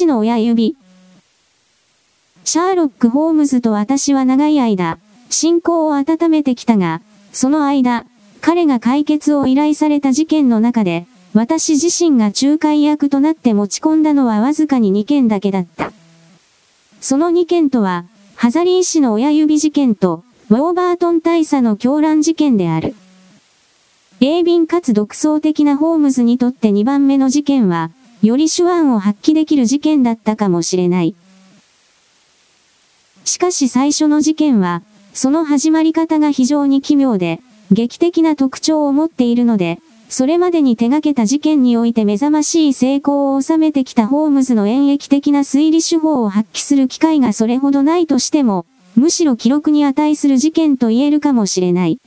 死の親指。シャーロック・ホームズと私は長い間、信仰を温めてきたが、その間、彼が解決を依頼された事件の中で、私自身が仲介役となって持ち込んだのはわずかに2件だけだった。その2件とは、ハザリー氏の親指事件と、ウォーバートン大佐の狂乱事件である。鋭敏かつ独創的なホームズにとって2番目の事件は、より手腕を発揮できる事件だったかもしれない。しかし最初の事件は、その始まり方が非常に奇妙で、劇的な特徴を持っているので、それまでに手掛けた事件において目覚ましい成功を収めてきたホームズの演劇的な推理手法を発揮する機会がそれほどないとしても、むしろ記録に値する事件と言えるかもしれない。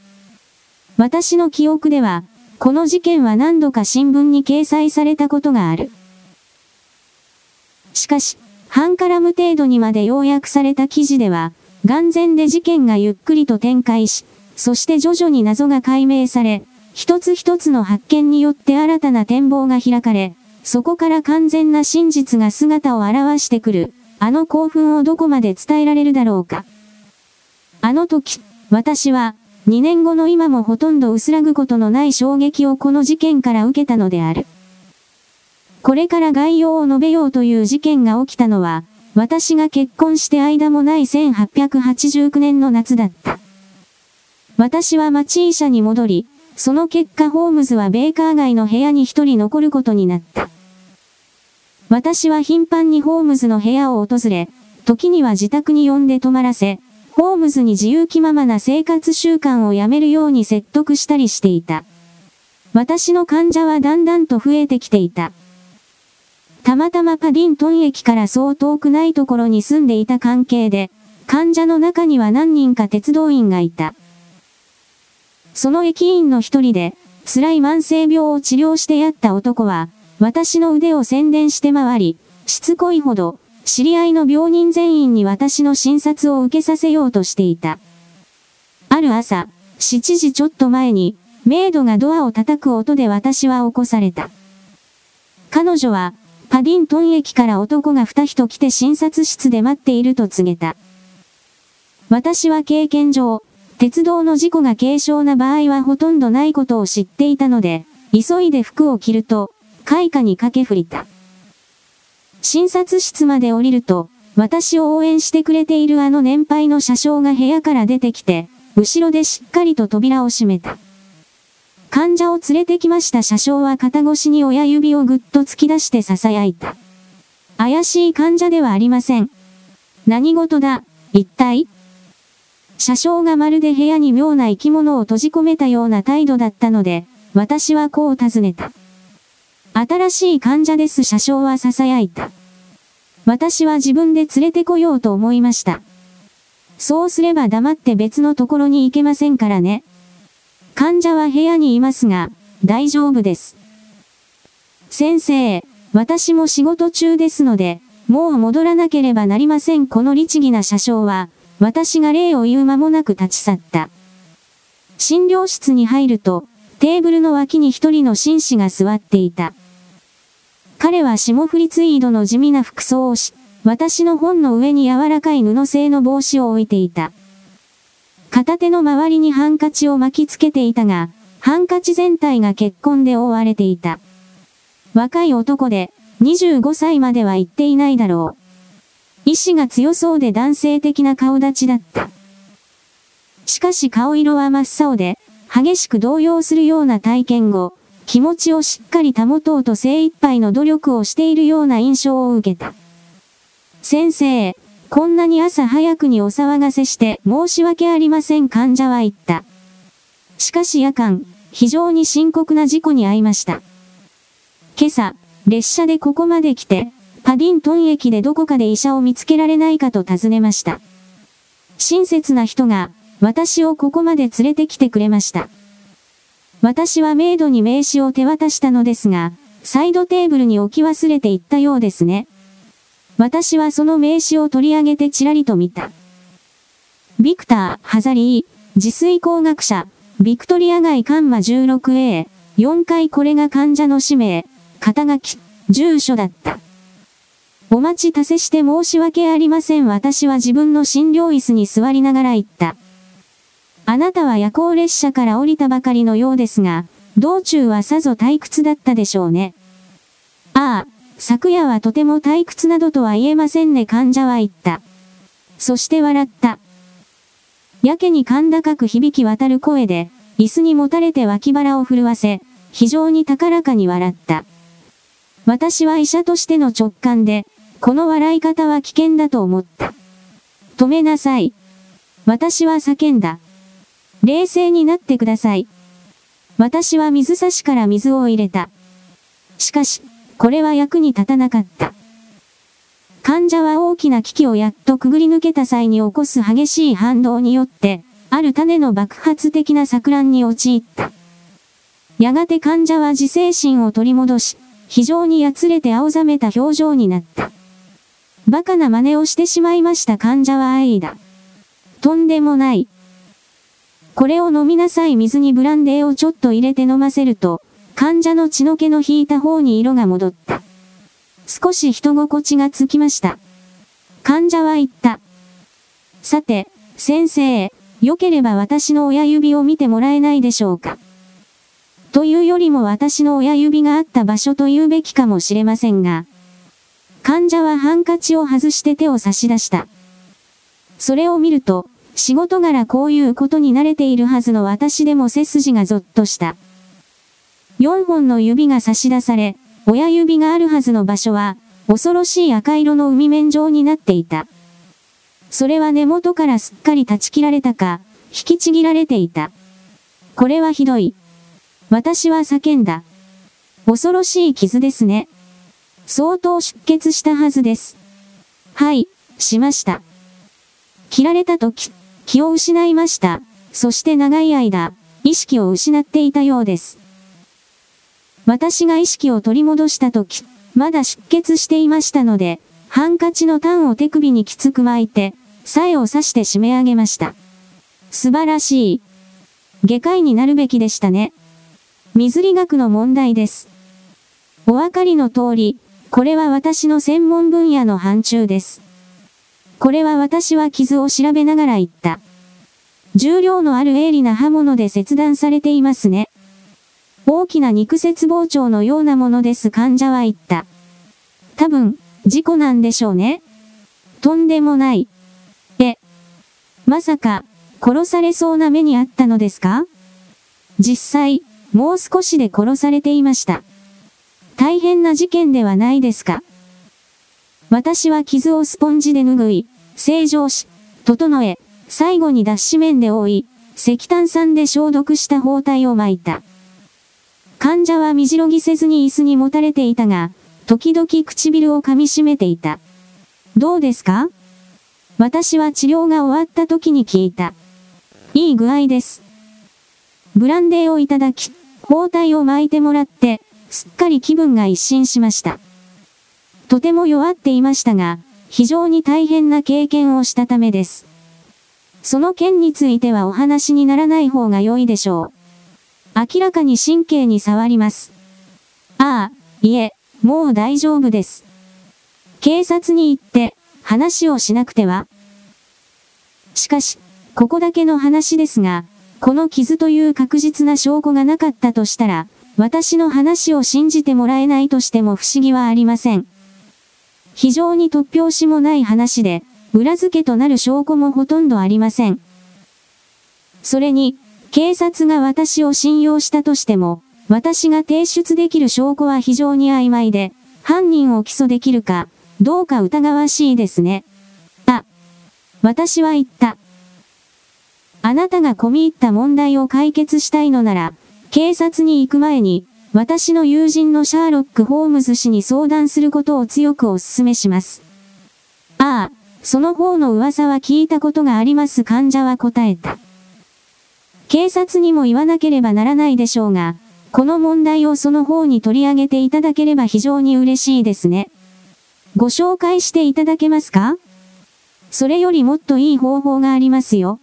私の記憶では、この事件は何度か新聞に掲載されたことがある。しかし、半カラム程度にまで要約された記事では、眼前で事件がゆっくりと展開し、そして徐々に謎が解明され、一つ一つの発見によって新たな展望が開かれ、そこから完全な真実が姿を現してくる、あの興奮をどこまで伝えられるだろうか。あの時、私は、2年後の今もほとんど薄らぐことのない衝撃をこの事件から受けたのである。これから概要を述べようという事件が起きたのは、私が結婚して間もない1889年の夏だった。私は町医者に戻り、その結果ホームズはベーカー街の部屋に一人残ることになった。私は頻繁にホームズの部屋を訪れ、時には自宅に呼んで泊まらせ、ホームズに自由気ままな生活習慣をやめるように説得したりしていた。私の患者はだんだんと増えてきていた。たまたまパディントン駅からそう遠くないところに住んでいた関係で、患者の中には何人か鉄道員がいた。その駅員の一人で、辛い慢性病を治療してやった男は、私の腕を宣伝して回り、しつこいほど、知り合いの病人全員に私の診察を受けさせようとしていた。ある朝、7時ちょっと前に、メイドがドアを叩く音で私は起こされた。彼女は、パディントン駅から男が二人来て診察室で待っていると告げた。私は経験上、鉄道の事故が軽症な場合はほとんどないことを知っていたので、急いで服を着ると、開花に駆け振りた。診察室まで降りると、私を応援してくれているあの年配の車掌が部屋から出てきて、後ろでしっかりと扉を閉めた。患者を連れてきました車掌は肩越しに親指をぐっと突き出して囁いた。怪しい患者ではありません。何事だ、一体？車掌がまるで部屋に妙な生き物を閉じ込めたような態度だったので、私はこう尋ねた。新しい患者です車掌は囁いた。私は自分で連れてこようと思いました。そうすれば黙って別のところに行けませんからね。患者は部屋にいますが、大丈夫です。先生、私も仕事中ですので、もう戻らなければなりません。この律儀な車掌は、私が礼を言う間もなく立ち去った。診療室に入ると、テーブルの脇に一人の紳士が座っていた。彼は霜降りツイードの地味な服装をし、私の本の上に柔らかい布製の帽子を置いていた。片手の周りにハンカチを巻きつけていたが、ハンカチ全体が結婚で覆われていた。若い男で、25歳までは行っていないだろう。意志が強そうで男性的な顔立ちだった。しかし顔色は真っ青で、激しく動揺するような体験後、気持ちをしっかり保とうと精一杯の努力をしているような印象を受けた。先生、こんなに朝早くにお騒がせして申し訳ありません患者は言った。しかし夜間、非常に深刻な事故に遭いました。今朝、列車でここまで来て、パディントン駅でどこかで医者を見つけられないかと尋ねました。親切な人が、私をここまで連れてきてくれました。私はメイドに名刺を手渡したのですが、サイドテーブルに置き忘れていったようですね。私はその名刺を取り上げてちらりと見た。ビクター・ハザリー、自炊工学者、ビクトリア街カンマ 16A、4階これが患者の氏名、肩書き、住所だった。お待ちたせして申し訳ありません。私は自分の診療椅子に座りながら言った。あなたは夜行列車から降りたばかりのようですが、道中はさぞ退屈だったでしょうね。ああ、昨夜はとても退屈などとは言えませんね患者は言った。そして笑った。やけに甲高く響き渡る声で、椅子にもたれて脇腹を震わせ、非常に高らかに笑った。私は医者としての直感で、この笑い方は危険だと思った。止めなさい。私は叫んだ。冷静になってください。私は水差しから水を入れた。しかし、これは役に立たなかった。患者は大きな危機をやっとくぐり抜けた際に起こす激しい反動によって、ある種の爆発的な錯乱に陥った。やがて患者は自制心を取り戻し、非常にやつれて青ざめた表情になった。バカな真似をしてしまいました患者は愛だ。とんでもない。これを飲みなさい水にブランデーをちょっと入れて飲ませると、患者の血の気の引いた方に色が戻った。少し人心地がつきました。患者は言った。さて、先生、良ければ私の親指を見てもらえないでしょうか。というよりも私の親指があった場所と言うべきかもしれませんが、患者はハンカチを外して手を差し出した。それを見ると、仕事柄こういうことに慣れているはずの私でも背筋がゾッとした。4本の指が差し出され、親指があるはずの場所は、恐ろしい赤色の海面状になっていた。それは根元からすっかり断ち切られたか、引きちぎられていた。これはひどい。私は叫んだ。恐ろしい傷ですね。相当出血したはずです。はい、しました。切られた時、気を失いました。そして長い間、意識を失っていたようです。私が意識を取り戻した時、まだ出血していましたので、ハンカチのタンを手首にきつく巻いて、鞘を刺して締め上げました。素晴らしい。外科医になるべきでしたね。水理学の問題です。お分かりの通り、これは私の専門分野の範疇です。これは私は傷を調べながら言った。重量のある鋭利な刃物で切断されていますね。大きな肉切包丁のようなものです患者は言った。多分、事故なんでしょうね。とんでもない。え、まさか、殺されそうな目にあったのですか？実際、もう少しで殺されていました。大変な事件ではないですか？私は傷をスポンジで拭い、正常し、整え、最後に脱脂面で覆い、石炭酸で消毒した包帯を巻いた。患者は身じろぎせずに椅子にもたれていたが、時々唇を噛み締めていた。どうですか？私は治療が終わった時に聞いた。いい具合です。ブランデーをいただき、包帯を巻いてもらって、すっかり気分が一新しました。とても弱っていましたが、非常に大変な経験をしたためです。その件についてはお話にならない方が良いでしょう。明らかに神経に触ります。ああ、いえ、もう大丈夫です。警察に行って、話をしなくては。しかし、ここだけの話ですが、この傷という確実な証拠がなかったとしたら、私の話を信じてもらえないとしても不思議はありません。非常に突拍子もない話で、裏付けとなる証拠もほとんどありません。それに、警察が私を信用したとしても、私が提出できる証拠は非常に曖昧で、犯人を起訴できるか、どうか疑わしいですね。あ、私は言った。あなたが込み入った問題を解決したいのなら、警察に行く前に、私の友人のシャーロック・ホームズ氏に相談することを強くお勧めします。ああ、その方の噂は聞いたことがあります患者は答えた。警察にも言わなければならないでしょうが、この問題をその方に取り上げていただければ非常に嬉しいですね。ご紹介していただけますか？それよりもっといい方法がありますよ。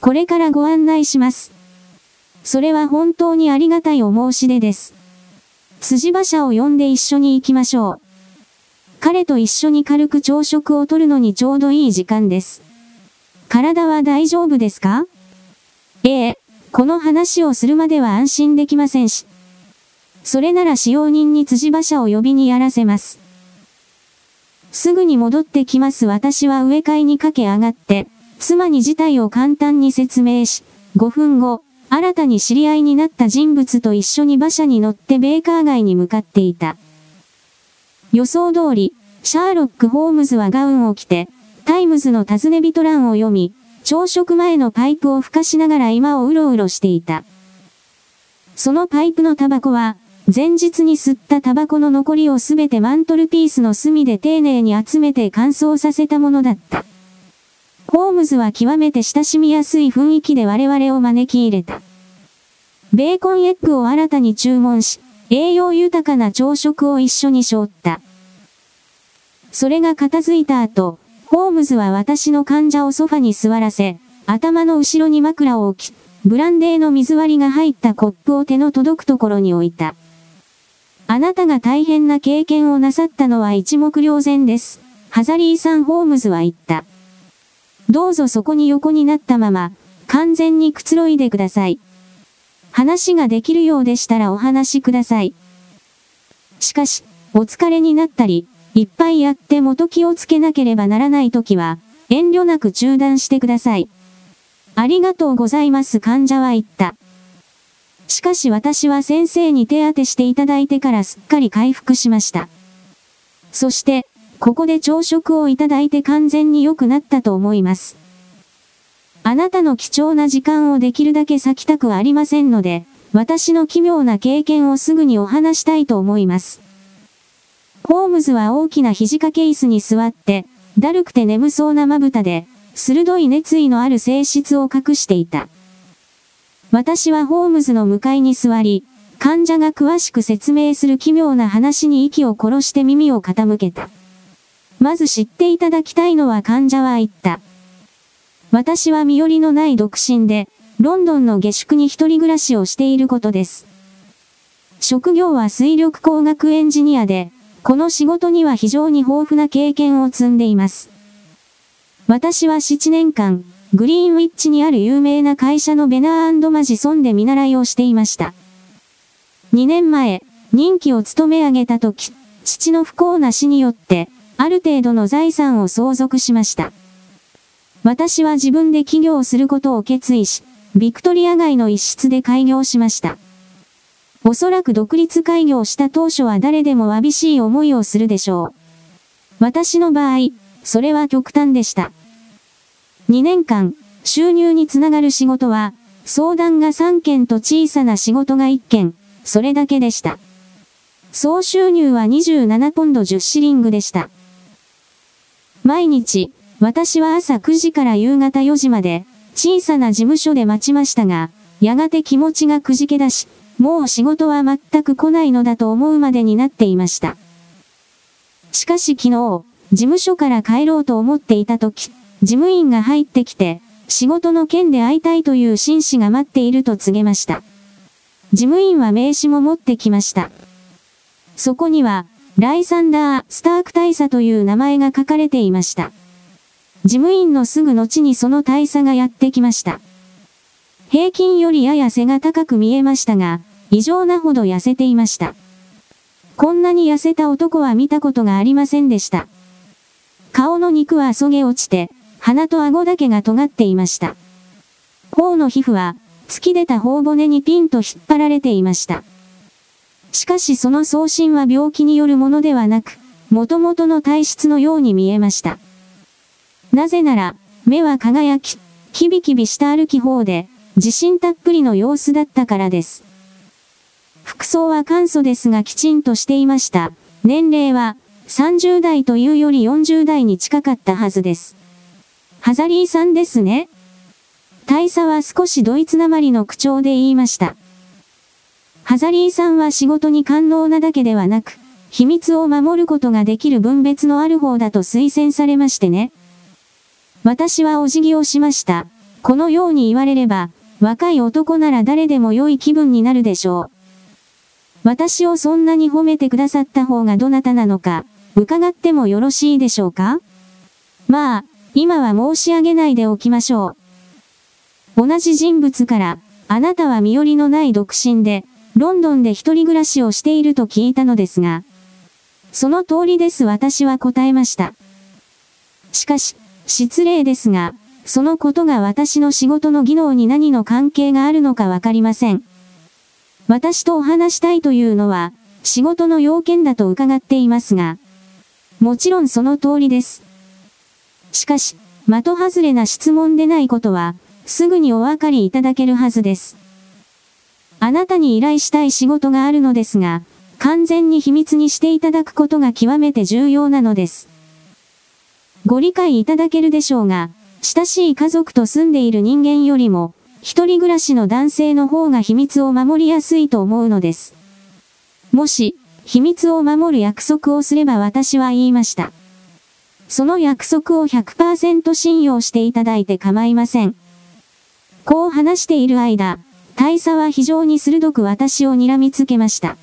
これからご案内します。それは本当にありがたいお申し出です。辻馬車を呼んで一緒に行きましょう。彼と一緒に軽く朝食をとるのにちょうどいい時間です。体は大丈夫ですか？ええ、この話をするまでは安心できませんし。それなら使用人に辻馬車を呼びにやらせます。すぐに戻ってきます私は上の階に駆け上がって、妻に事態を簡単に説明し、5分後、新たに知り合いになった人物と一緒に馬車に乗ってベーカー街に向かっていた。予想通り、シャーロック・ホームズはガウンを着て、タイムズの尋ね人欄を読み、朝食前のパイプを吹かしながら居間をうろうろしていた。そのパイプのタバコは、前日に吸ったタバコの残りをすべてマントルピースの隅で丁寧に集めて乾燥させたものだった。ホームズは極めて親しみやすい雰囲気で我々を招き入れた。ベーコンエッグを新たに注文し、栄養豊かな朝食を一緒に背負った。それが片付いた後、ホームズは私の患者をソファに座らせ、頭の後ろに枕を置き、ブランデーの水割りが入ったコップを手の届くところに置いた。あなたが大変な経験をなさったのは一目瞭然です。ハザリーさんホームズは言った。どうぞそこに横になったまま、完全にくつろいでください。話ができるようでしたらお話しください。しかし、お疲れになったり、いっぱいやって元気をつけなければならないときは、遠慮なく中断してください。ありがとうございます患者は言った。しかし私は先生に手当てしていただいてからすっかり回復しました。そして、ここで朝食をいただいて完全に良くなったと思います。あなたの貴重な時間をできるだけ割きたくありませんので、私の奇妙な経験をすぐにお話したいと思います。ホームズは大きな肘掛け椅子に座って、だるくて眠そうなまぶたで、鋭い熱意のある性質を隠していた。私はホームズの向かいに座り、患者が詳しく説明する奇妙な話に息を殺して耳を傾けた。まず知っていただきたいのは患者は言った。私は身寄りのない独身で、ロンドンの下宿に一人暮らしをしていることです。職業は水力工学エンジニアで、この仕事には非常に豊富な経験を積んでいます。私は7年間、グリーンウィッチにある有名な会社のベナーマジソンで見習いをしていました。2年前、任期を務め上げた時、父の不幸な死によって、ある程度の財産を相続しました。私は自分で起業することを決意し、ビクトリア街の一室で開業しました。おそらく独立開業した当初は誰でもわびしい思いをするでしょう。私の場合、それは極端でした。2年間、収入につながる仕事は、相談が3件と小さな仕事が1件、それだけでした。総収入は27ポンド10シリングでした。毎日、私は朝9時から夕方4時まで、小さな事務所で待ちましたが、やがて気持ちがくじけ出し、もう仕事は全く来ないのだと思うまでになっていました。しかし昨日、事務所から帰ろうと思っていた時、事務員が入ってきて、仕事の件で会いたいという紳士が待っていると告げました。事務員は名刺も持ってきました。そこには、ライサンダー・スターク大佐という名前が書かれていました。事務員のすぐ後にその大佐がやってきました。平均よりやや背が高く見えましたが、異常なほど痩せていました。こんなに痩せた男は見たことがありませんでした。顔の肉はそげ落ちて、鼻と顎だけが尖っていました。頬の皮膚は、突き出た頬骨にピンと引っ張られていました。しかしその送信は病気によるものではなく、元々の体質のように見えました。なぜなら、目は輝き、キビキビした歩き方で、自信たっぷりの様子だったからです。服装は簡素ですがきちんとしていました。年齢は30代というより40代に近かったはずです。ハザリーさんですね。大佐は少しドイツなまりの口調で言いました。ハザリーさんは仕事に寛能なだけではなく、秘密を守ることができる分別のある方だと推薦されましてね。私はお辞儀をしました。このように言われれば、若い男なら誰でも良い気分になるでしょう。私をそんなに褒めてくださった方がどなたなのか、伺ってもよろしいでしょうか？まあ、今は申し上げないでおきましょう。同じ人物から、あなたは身寄りのない独身で、ロンドンで一人暮らしをしていると聞いたのですが、その通りです私は答えました。しかし、失礼ですが、そのことが私の仕事の技能に何の関係があるのかわかりません。私とお話したいというのは、仕事の要件だと伺っていますが、もちろんその通りです。しかし、的外れな質問でないことは、すぐにお分かりいただけるはずです。あなたに依頼したい仕事があるのですが、完全に秘密にしていただくことが極めて重要なのです。ご理解いただけるでしょうが、親しい家族と住んでいる人間よりも、一人暮らしの男性の方が秘密を守りやすいと思うのです。もし、秘密を守る約束をすれば私は言いました。その約束を100%信用していただいて構いません。こう話している間、大佐は非常に鋭く私を睨みつけました。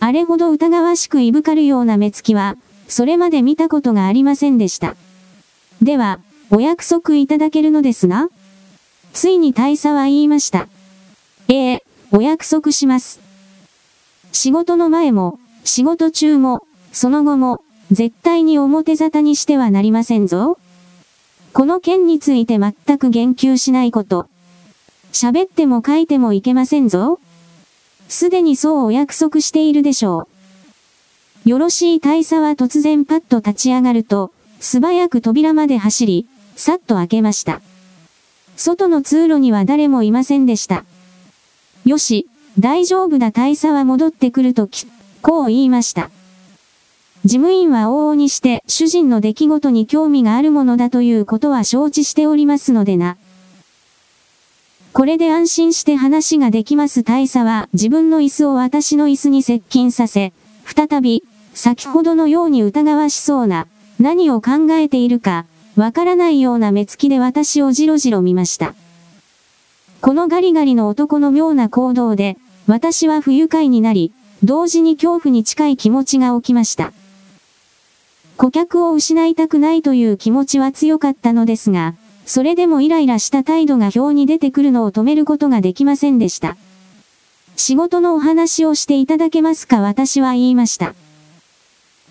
あれほど疑わしくいぶかるような目つきは、それまで見たことがありませんでした。では、お約束いただけるのですがついに大佐は言いました。ええ、お約束します。仕事の前も、仕事中も、その後も、絶対に表沙汰にしてはなりませんぞ。この件について全く言及しないこと。喋っても書いてもいけませんぞ。すでにそうお約束しているでしょう。よろしい大佐は突然パッと立ち上がると、素早く扉まで走り、さっと開けました。外の通路には誰もいませんでした。よし、大丈夫だ大佐は戻ってくるとき、こう言いました。事務員は往々にして主人の出来事に興味があるものだということは承知しておりますのでな。これで安心して話ができます大佐は自分の椅子を私の椅子に接近させ、再び、先ほどのように疑わしそうな、何を考えているか、わからないような目つきで私をじろじろ見ました。このガリガリの男の妙な行動で、私は不愉快になり、同時に恐怖に近い気持ちが起きました。顧客を失いたくないという気持ちは強かったのですが、それでもイライラした態度が表に出てくるのを止めることができませんでした。仕事のお話をしていただけますか私は言いました。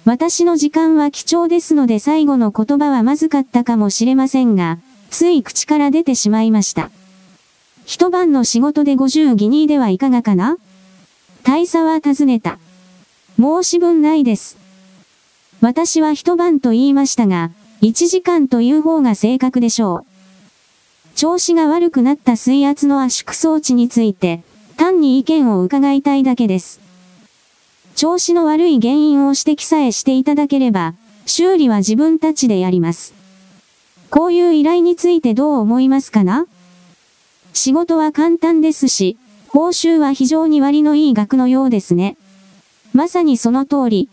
私の時間は貴重ですので最後の言葉はまずかったかもしれませんが、つい口から出てしまいました。一晩の仕事で50ギニーではいかがかな？大佐は尋ねた。申し分ないです。私は一晩と言いましたが、一時間という方が正確でしょう。調子が悪くなった水圧の圧縮装置について、単に意見を伺いたいだけです。調子の悪い原因を指摘さえしていただければ、修理は自分たちでやります。こういう依頼についてどう思いますかな？仕事は簡単ですし、報酬は非常に割のいい額のようですね。まさにその通り、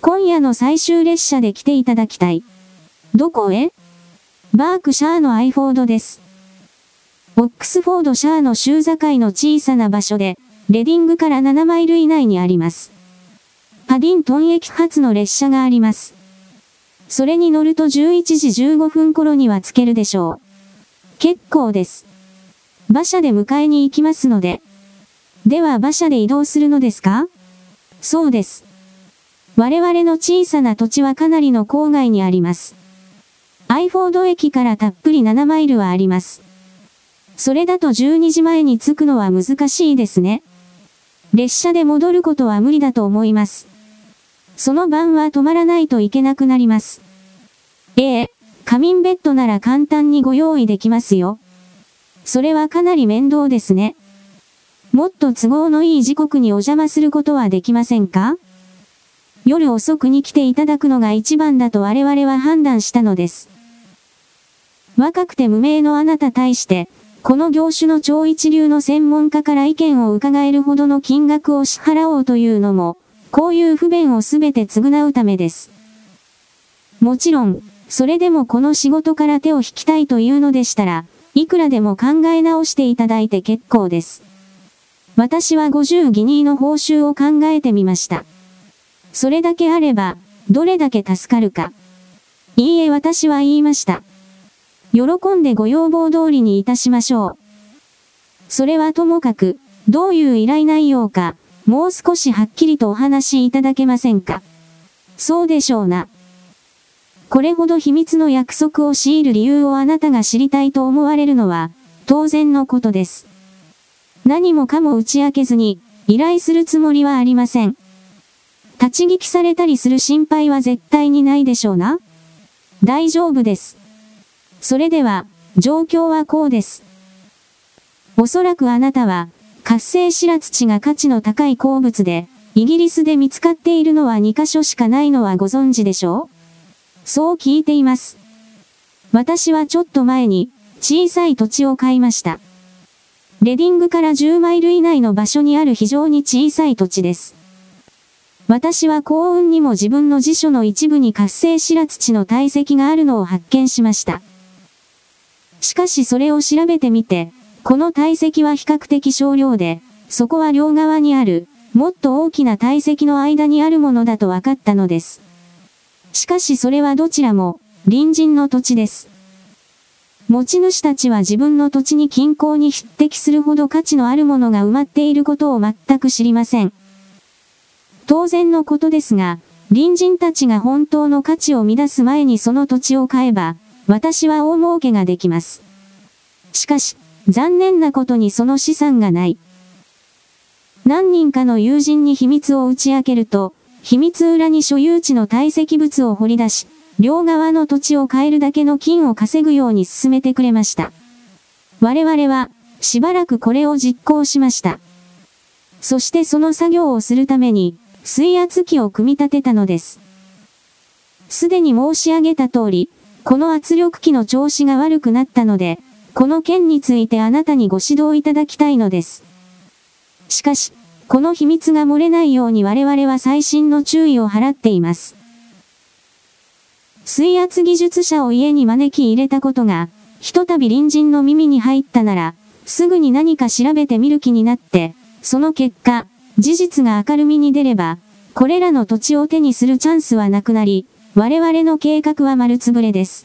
今夜の最終列車で来ていただきたい。どこへ？バークシャーのアイフォードです。オックスフォードシャーの州境の小さな場所で、レディングから7マイル以内にあります。パディントン駅発の列車があります。それに乗ると11時15分頃には着けるでしょう。結構です。馬車で迎えに行きますので。では馬車で移動するのですか？そうです。我々の小さな土地はかなりの郊外にあります。アイフォード駅からたっぷり7マイルはあります。それだと12時前に着くのは難しいですね。列車で戻ることは無理だと思います。その晩は止まらないといけなくなります。ええ、仮眠ベッドなら簡単にご用意できますよ。それはかなり面倒ですね。もっと都合のいい時刻にお邪魔することはできませんか？夜遅くに来ていただくのが一番だと我々は判断したのです。若くて無名のあなた対して、この業種の超一流の専門家から意見を伺えるほどの金額を支払おうというのも、こういう不便をすべて償うためです。もちろん、それでもこの仕事から手を引きたいというのでしたら、いくらでも考え直していただいて結構です。私は50ギニーの報酬を考えてみました。それだけあれば、どれだけ助かるか。いいえ私は言いました。喜んでご要望通りにいたしましょう。それはともかく、どういう依頼内容か、もう少しはっきりとお話しいただけませんか？そうでしょうな。これほど秘密の約束を強いる理由をあなたが知りたいと思われるのは、当然のことです。何もかも打ち明けずに、依頼するつもりはありません。立ち聞きされたりする心配は絶対にないでしょうな。大丈夫です。それでは、状況はこうです。おそらくあなたは、活性白土が価値の高い鉱物で、イギリスで見つかっているのは2カ所しかないのはご存知でしょう？そう聞いています。私はちょっと前に、小さい土地を買いました。レディングから10マイル以内の場所にある非常に小さい土地です。私は幸運にも自分の辞書の一部に活性白土の堆積があるのを発見しました。しかしそれを調べてみて、この堆積は比較的少量で、そこは両側にある、もっと大きな堆積の間にあるものだと分かったのです。しかしそれはどちらも、隣人の土地です。持ち主たちは自分の土地に均衡に匹敵するほど価値のあるものが埋まっていることを全く知りません。当然のことですが、隣人たちが本当の価値を乱す前にその土地を買えば、私は大儲けができます。しかし、残念なことにその資産がない。何人かの友人に秘密を打ち明けると、秘密裏に所有地の堆積物を掘り出し、両側の土地を買えるだけの金を稼ぐように進めてくれました。我々は、しばらくこれを実行しました。そしてその作業をするために、水圧機を組み立てたのです。すでに申し上げた通り、この圧力機の調子が悪くなったので、この件についてあなたにご指導いただきたいのです。しかし、この秘密が漏れないように我々は最新の注意を払っています。水圧技術者を家に招き入れたことが、ひとたび隣人の耳に入ったなら、すぐに何か調べてみる気になって、その結果、事実が明るみに出れば、これらの土地を手にするチャンスはなくなり、我々の計画は丸つぶれです。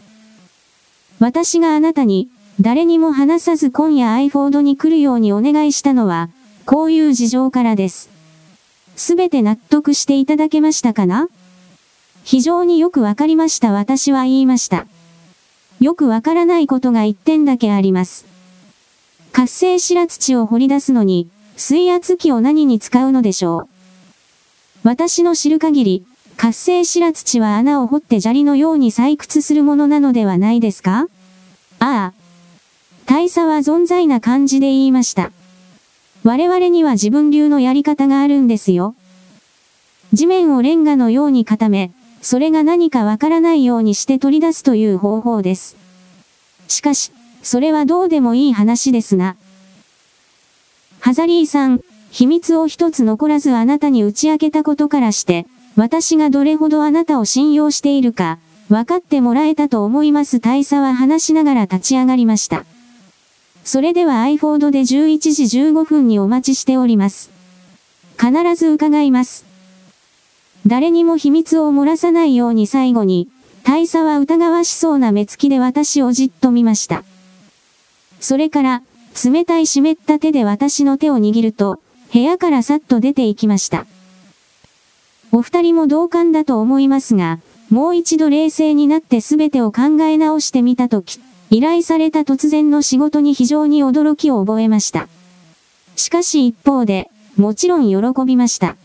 私があなたに、誰にも話さず今夜アイフォードに来るようにお願いしたのは、こういう事情からです。すべて納得していただけましたかな？非常によくわかりました私は言いました。よくわからないことが一点だけあります。活性白土を掘り出すのに、水圧機を何に使うのでしょう？私の知る限り、活性白土は穴を掘って砂利のように採掘するものなのではないですか？ああ。大差は存在な感じで言いました。我々には自分流のやり方があるんですよ。地面をレンガのように固め、それが何かわからないようにして取り出すという方法です。しかし、それはどうでもいい話ですな。ハザリーさん、秘密を一つ残らずあなたに打ち明けたことからして、私がどれほどあなたを信用しているか、分かってもらえたと思います大佐は話しながら立ち上がりました。それではアイフォードで11時15分にお待ちしております。必ず伺います。誰にも秘密を漏らさないように最後に、大佐は疑わしそうな目つきで私をじっと見ました。それから、冷たい湿った手で私の手を握ると、部屋からさっと出て行きました。お二人も同感だと思いますが、もう一度冷静になって全てを考え直してみたとき、依頼された突然の仕事に非常に驚きを覚えました。しかし一方で、もちろん喜びました。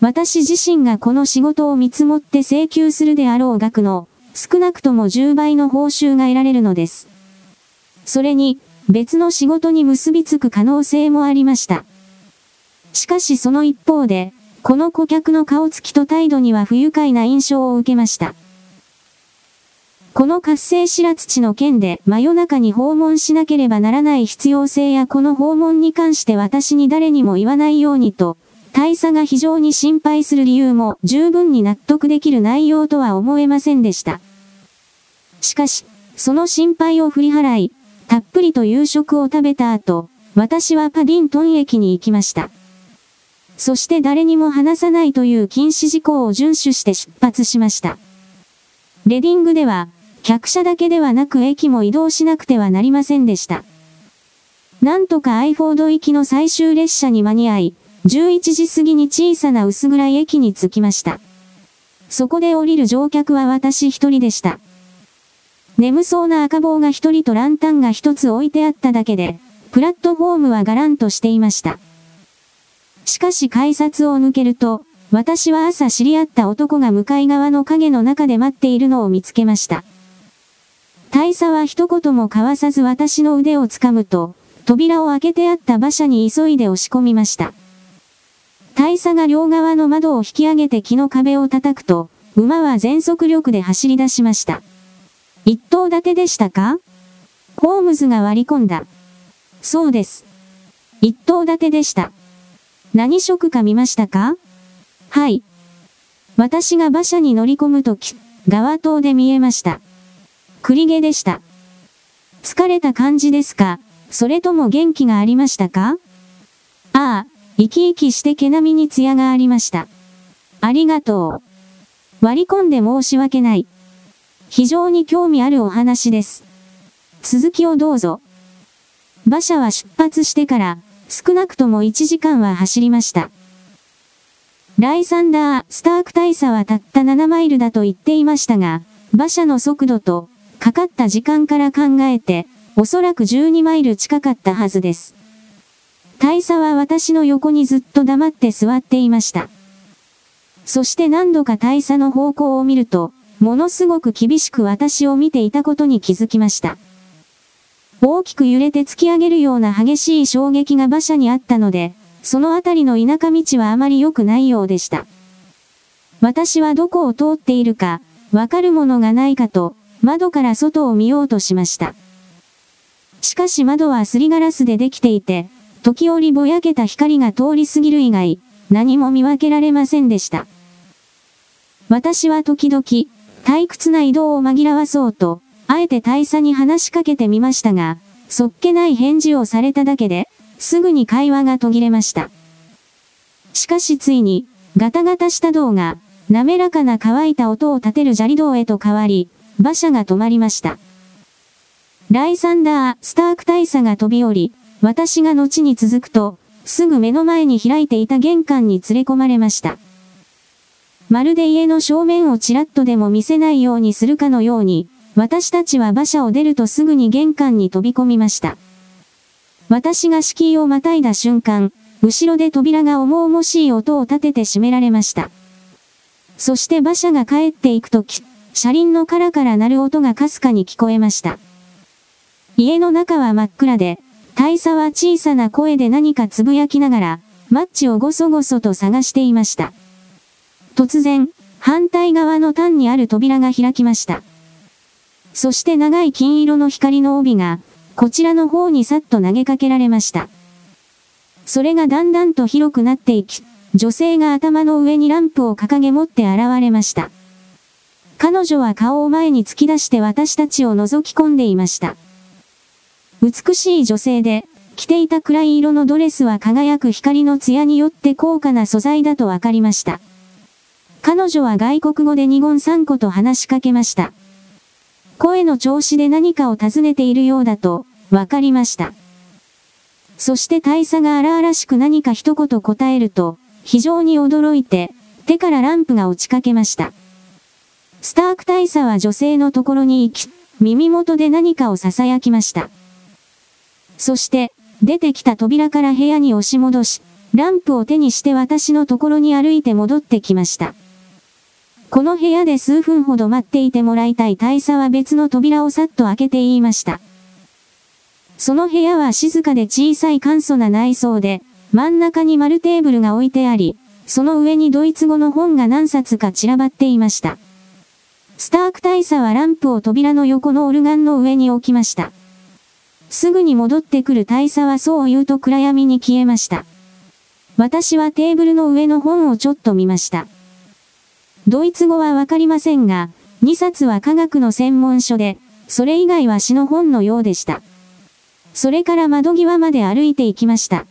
私自身がこの仕事を見積もって請求するであろう額の、少なくとも10倍の報酬が得られるのです。それに、別の仕事に結びつく可能性もありました。しかしその一方で、この顧客の顔つきと態度には不愉快な印象を受けました。この活性白土の件で真夜中に訪問しなければならない必要性やこの訪問に関して私に誰にも言わないようにと、大佐が非常に心配する理由も十分に納得できる内容とは思えませんでした。しかし、その心配を振り払い、たっぷりと夕食を食べた後、私はパディントン駅に行きました。そして誰にも話さないという禁止事項を遵守して出発しました。レディングでは、客車だけではなく駅も移動しなくてはなりませんでした。なんとかアイフォード行きの最終列車に間に合い、11時過ぎに小さな薄暗い駅に着きました。そこで降りる乗客は私一人でした。眠そうな赤棒が一人とランタンが一つ置いてあっただけで、プラットフォームはガランとしていました。しかし改札を抜けると、私は朝知り合った男が向かい側の影の中で待っているのを見つけました。大佐は一言も交わさず私の腕を掴むと、扉を開けてあった馬車に急いで押し込みました。大佐が両側の窓を引き上げて木の壁を叩くと、馬は全速力で走り出しました。一頭立てでしたか？ホームズが割り込んだ。そうです。一頭立てでした。何色か見ましたか？はい。私が馬車に乗り込むとき、側頭で見えました。栗毛でした。疲れた感じですか？それとも元気がありましたか？ああ、生き生きして毛並みに艶がありました。ありがとう。割り込んで申し訳ない。非常に興味あるお話です。続きをどうぞ。馬車は出発してから少なくとも1時間は走りました。ライサンダー・スターク大佐はたった7マイルだと言っていましたが、馬車の速度とかかった時間から考えて、おそらく12マイル近かったはずです。大佐は私の横にずっと黙って座っていました。そして何度か大佐の方向を見ると、ものすごく厳しく私を見ていたことに気づきました。大きく揺れて突き上げるような激しい衝撃が馬車にあったので、そのあたりの田舎道はあまり良くないようでした。私はどこを通っているか、わかるものがないかと、窓から外を見ようとしました。しかし窓はすりガラスでできていて、時折ぼやけた光が通り過ぎる以外、何も見分けられませんでした。私は時々、退屈な移動を紛らわそうと、あえて大佐に話しかけてみましたが、そっけない返事をされただけで、すぐに会話が途切れました。しかしついに、ガタガタした道が、滑らかな乾いた音を立てる砂利道へと変わり、馬車が止まりました。ライサンダー・スターク大佐が飛び降り、私が後に続くと、すぐ目の前に開いていた玄関に連れ込まれました。まるで家の正面をちらっとでも見せないようにするかのように、私たちは馬車を出るとすぐに玄関に飛び込みました。私が敷居をまたいだ瞬間、後ろで扉が重々しい音を立てて閉められました。そして馬車が帰っていくとき、車輪のカラカラ鳴る音がかすかに聞こえました。家の中は真っ暗で、大佐は小さな声で何かつぶやきながら、マッチをごそごそと探していました。突然、反対側の端にある扉が開きました。そして長い金色の光の帯が、こちらの方にさっと投げかけられました。それがだんだんと広くなっていき、女性が頭の上にランプを掲げ持って現れました。彼女は顔を前に突き出して私たちを覗き込んでいました。美しい女性で、着ていた暗い色のドレスは輝く光の艶によって高価な素材だと分かりました。彼女は外国語で二言三個と話しかけました。声の調子で何かを尋ねているようだと、わかりました。そして大佐が荒々しく何か一言答えると、非常に驚いて、手からランプが落ちかけました。スターク大佐は女性のところに行き、耳元で何かを囁きました。そして、出てきた扉から部屋に押し戻し、ランプを手にして私のところに歩いて戻ってきました。この部屋で数分ほど待っていてもらいたい大佐は別の扉をさっと開けて言いました。その部屋は静かで小さい簡素な内装で、真ん中に丸テーブルが置いてあり、その上にドイツ語の本が何冊か散らばっていました。スターク大佐はランプを扉の横のオルガンの上に置きました。すぐに戻ってくる大佐はそう言うと暗闇に消えました。私はテーブルの上の本をちょっと見ました。ドイツ語はわかりませんが、2冊は科学の専門書で、それ以外は詩の本のようでした。それから窓際まで歩いて行きました。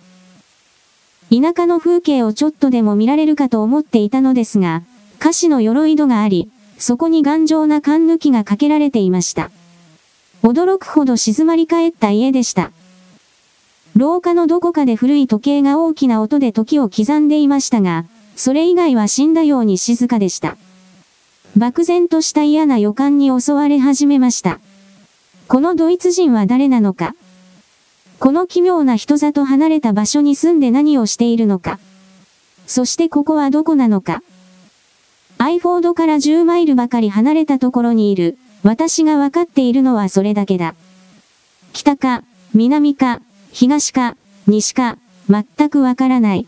田舎の風景をちょっとでも見られるかと思っていたのですが、歌詞の鎧戸があり、そこに頑丈な缶抜きがかけられていました。驚くほど静まり返った家でした。廊下のどこかで古い時計が大きな音で時を刻んでいましたが、それ以外は死んだように静かでした。漠然とした嫌な予感に襲われ始めました。このドイツ人は誰なのか？この奇妙な人里離れた場所に住んで何をしているのか？そしてここはどこなのか？アイフォードから10マイルばかり離れたところにいる、私がわかっているのはそれだけだ。北か、南か、東か、西か、全くわからない。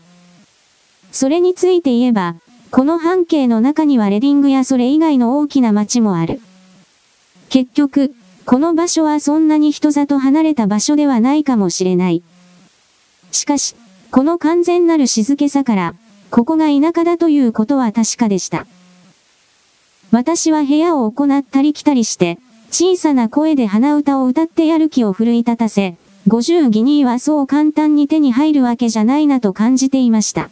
それについて言えば、この半径の中にはレディングやそれ以外の大きな町もある。結局、この場所はそんなに人里離れた場所ではないかもしれない。しかし、この完全なる静けさから、ここが田舎だということは確かでした。私は部屋を行ったり来たりして、小さな声で鼻歌を歌ってやる気を奮い立たせ、50ギニーはそう簡単に手に入るわけじゃないなと感じていました。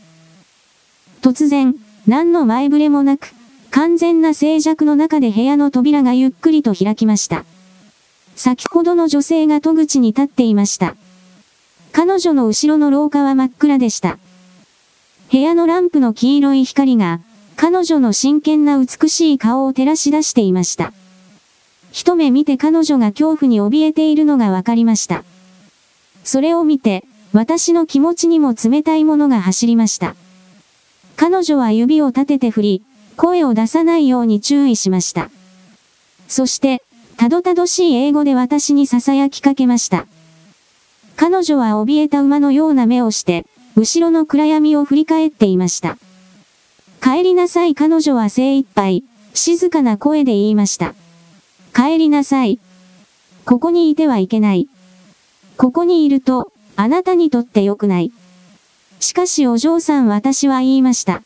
突然、何の前触れもなく、完全な静寂の中で部屋の扉がゆっくりと開きました。先ほどの女性が戸口に立っていました。彼女の後ろの廊下は真っ暗でした。部屋のランプの黄色い光が、彼女の真剣な美しい顔を照らし出していました。一目見て彼女が恐怖に怯えているのがわかりました。それを見て、私の気持ちにも冷たいものが走りました。彼女は指を立てて振り、声を出さないように注意しました。そして、たどたどしい英語で私に囁きかけました。彼女は怯えた馬のような目をして、後ろの暗闇を振り返っていました。帰りなさい彼女は精一杯、静かな声で言いました。帰りなさい。ここにいてはいけない。ここにいると、あなたにとって良くない。しかしお嬢さん私は言いました。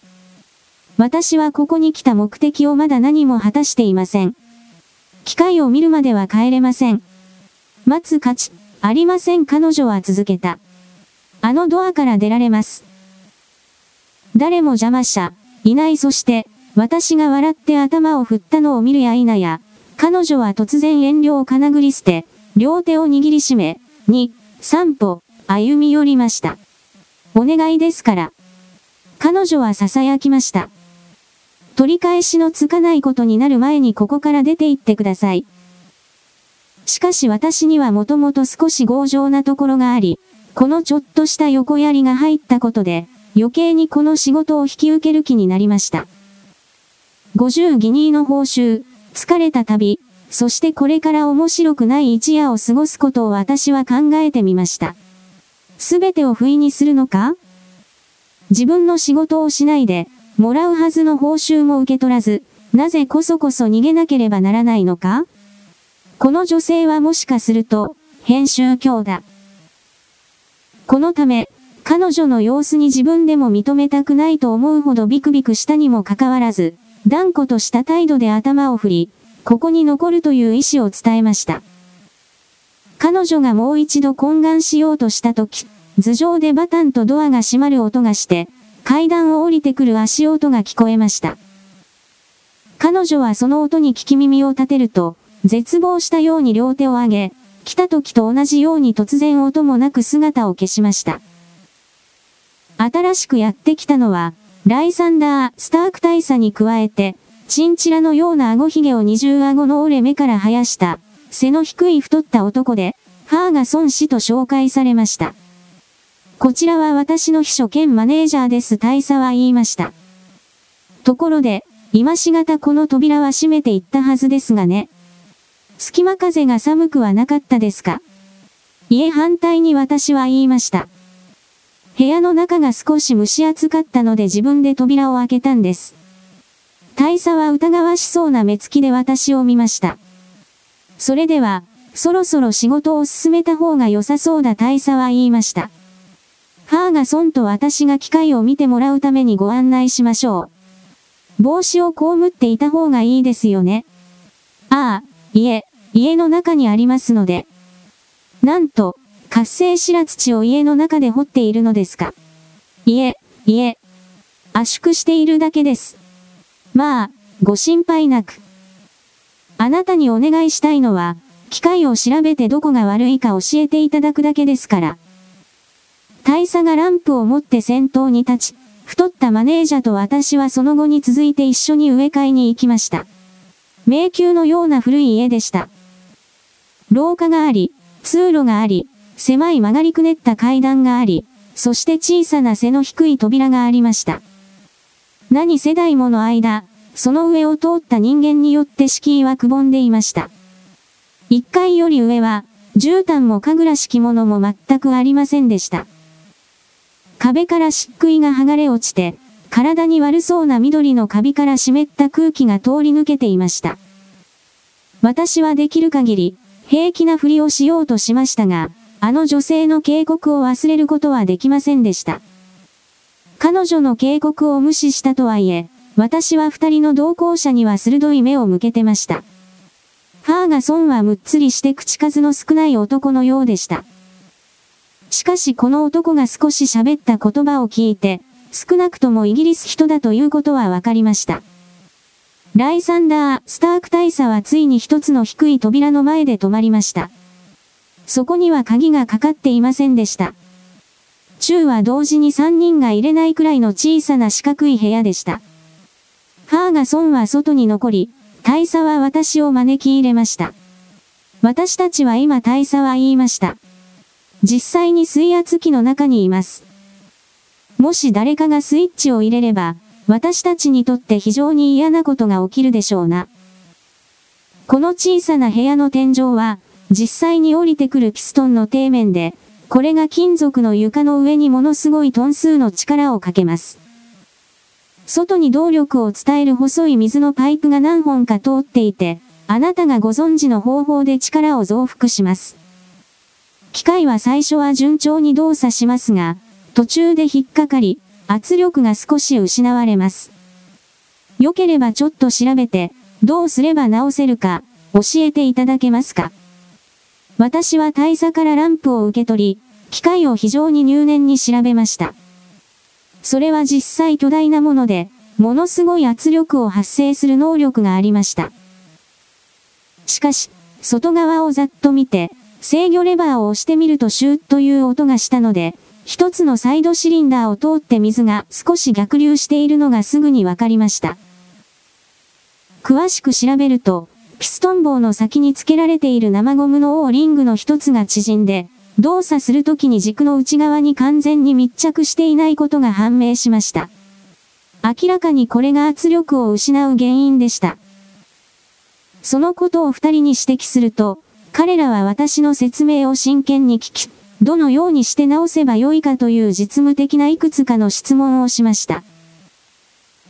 私はここに来た目的をまだ何も果たしていません。機会を見るまでは帰れません。待つ価値、ありません彼女は続けた。あのドアから出られます。誰も邪魔者、いないそして、私が笑って頭を振ったのを見るや否や、彼女は突然遠慮をかなぐり捨て、両手を握りしめ、2、3歩、歩み寄りました。お願いですから。彼女は囁きました。取り返しのつかないことになる前にここから出て行ってください。しかし私にはもともと少し強情なところがあり、このちょっとした横槍が入ったことで、余計にこの仕事を引き受ける気になりました。50ギニーの報酬、疲れた旅、そしてこれから面白くない一夜を過ごすことを私は考えてみました。すべてを不意にするのか？自分の仕事をしないで、もらうはずの報酬も受け取らず、なぜこそこそ逃げなければならないのか？この女性はもしかすると、編集教だ。このため、彼女の様子に自分でも認めたくないと思うほどビクビクしたにもかかわらず、断固とした態度で頭を振り、ここに残るという意思を伝えました。彼女がもう一度懇願しようとしたとき、頭上でバタンとドアが閉まる音がして、階段を降りてくる足音が聞こえました。彼女はその音に聞き耳を立てると、絶望したように両手を上げ、来た時と同じように突然音もなく姿を消しました。新しくやってきたのは、ライサンダー・スターク大佐に加えて、チンチラのような顎ひげを二重顎の折れ目から生やした、背の低い太った男で、ファーガソン氏と紹介されました。こちらは私の秘書兼マネージャーです。大佐は言いました。ところで、今しがたこの扉は閉めていったはずですがね。隙間風が寒くはなかったですかいえ反対に私は言いました。部屋の中が少し蒸し暑かったので自分で扉を開けたんです。大佐は疑わしそうな目つきで私を見ました。それでは、そろそろ仕事を進めた方が良さそうだ大佐は言いました。ファーガソンと私が機会を見てもらうためにご案内しましょう。帽子を被っていた方がいいですよね。ああ、いえ、家の中にありますので。なんと、活性白土を家の中で掘っているのですか。いえ、いえ。圧縮しているだけです。まあ、ご心配なく。あなたにお願いしたいのは、機械を調べてどこが悪いか教えていただくだけですから。大佐がランプを持って先頭に立ち、太ったマネージャーと私はその後に続いて一緒に植え替えに行きました。迷宮のような古い家でした。廊下があり、通路があり、狭い曲がりくねった階段があり、そして小さな背の低い扉がありました。何世代もの間、その上を通った人間によって敷居はくぼんでいました。一階より上は、絨毯も神楽しきものも全くありませんでした。壁から漆喰が剥がれ落ちて、体に悪そうな緑のカビから湿った空気が通り抜けていました。私はできる限り、平気なふりをしようとしましたが、あの女性の警告を忘れることはできませんでした。彼女の警告を無視したとはいえ、私は二人の同行者には鋭い目を向けてました。ファーガソンはむっつりして口数の少ない男のようでした。しかしこの男が少し喋った言葉を聞いて、少なくともイギリス人だということは分かりました。ライサンダー・スターク大佐はついに一つの低い扉の前で止まりました。そこには鍵がかかっていませんでした。中は同時に3人が入れないくらいの小さな四角い部屋でした。ファーガソンは外に残り、大佐は私を招き入れました。私たちは今大佐は言いました。実際に水圧機の中にいます。もし誰かがスイッチを入れれば、私たちにとって非常に嫌なことが起きるでしょうな。この小さな部屋の天井は、実際に降りてくるピストンの底面で、これが金属の床の上にものすごいトン数の力をかけます。外に動力を伝える細い水のパイプが何本か通っていて、あなたがご存知の方法で力を増幅します。機械は最初は順調に動作しますが、途中で引っかかり、圧力が少し失われます。良ければちょっと調べて、どうすれば直せるか、教えていただけますか私は大佐からランプを受け取り、機械を非常に入念に調べました。それは実際巨大なもので、ものすごい圧力を発生する能力がありました。しかし、外側をざっと見て、制御レバーを押してみるとシューという音がしたので、一つのサイドシリンダーを通って水が少し逆流しているのがすぐにわかりました。詳しく調べると、ピストン棒の先につけられている生ゴムの O リングの一つが縮んで、動作するときに軸の内側に完全に密着していないことが判明しました。明らかにこれが圧力を失う原因でした。そのことを二人に指摘すると、彼らは私の説明を真剣に聞き、どのようにして直せばよいかという実務的ないくつかの質問をしました。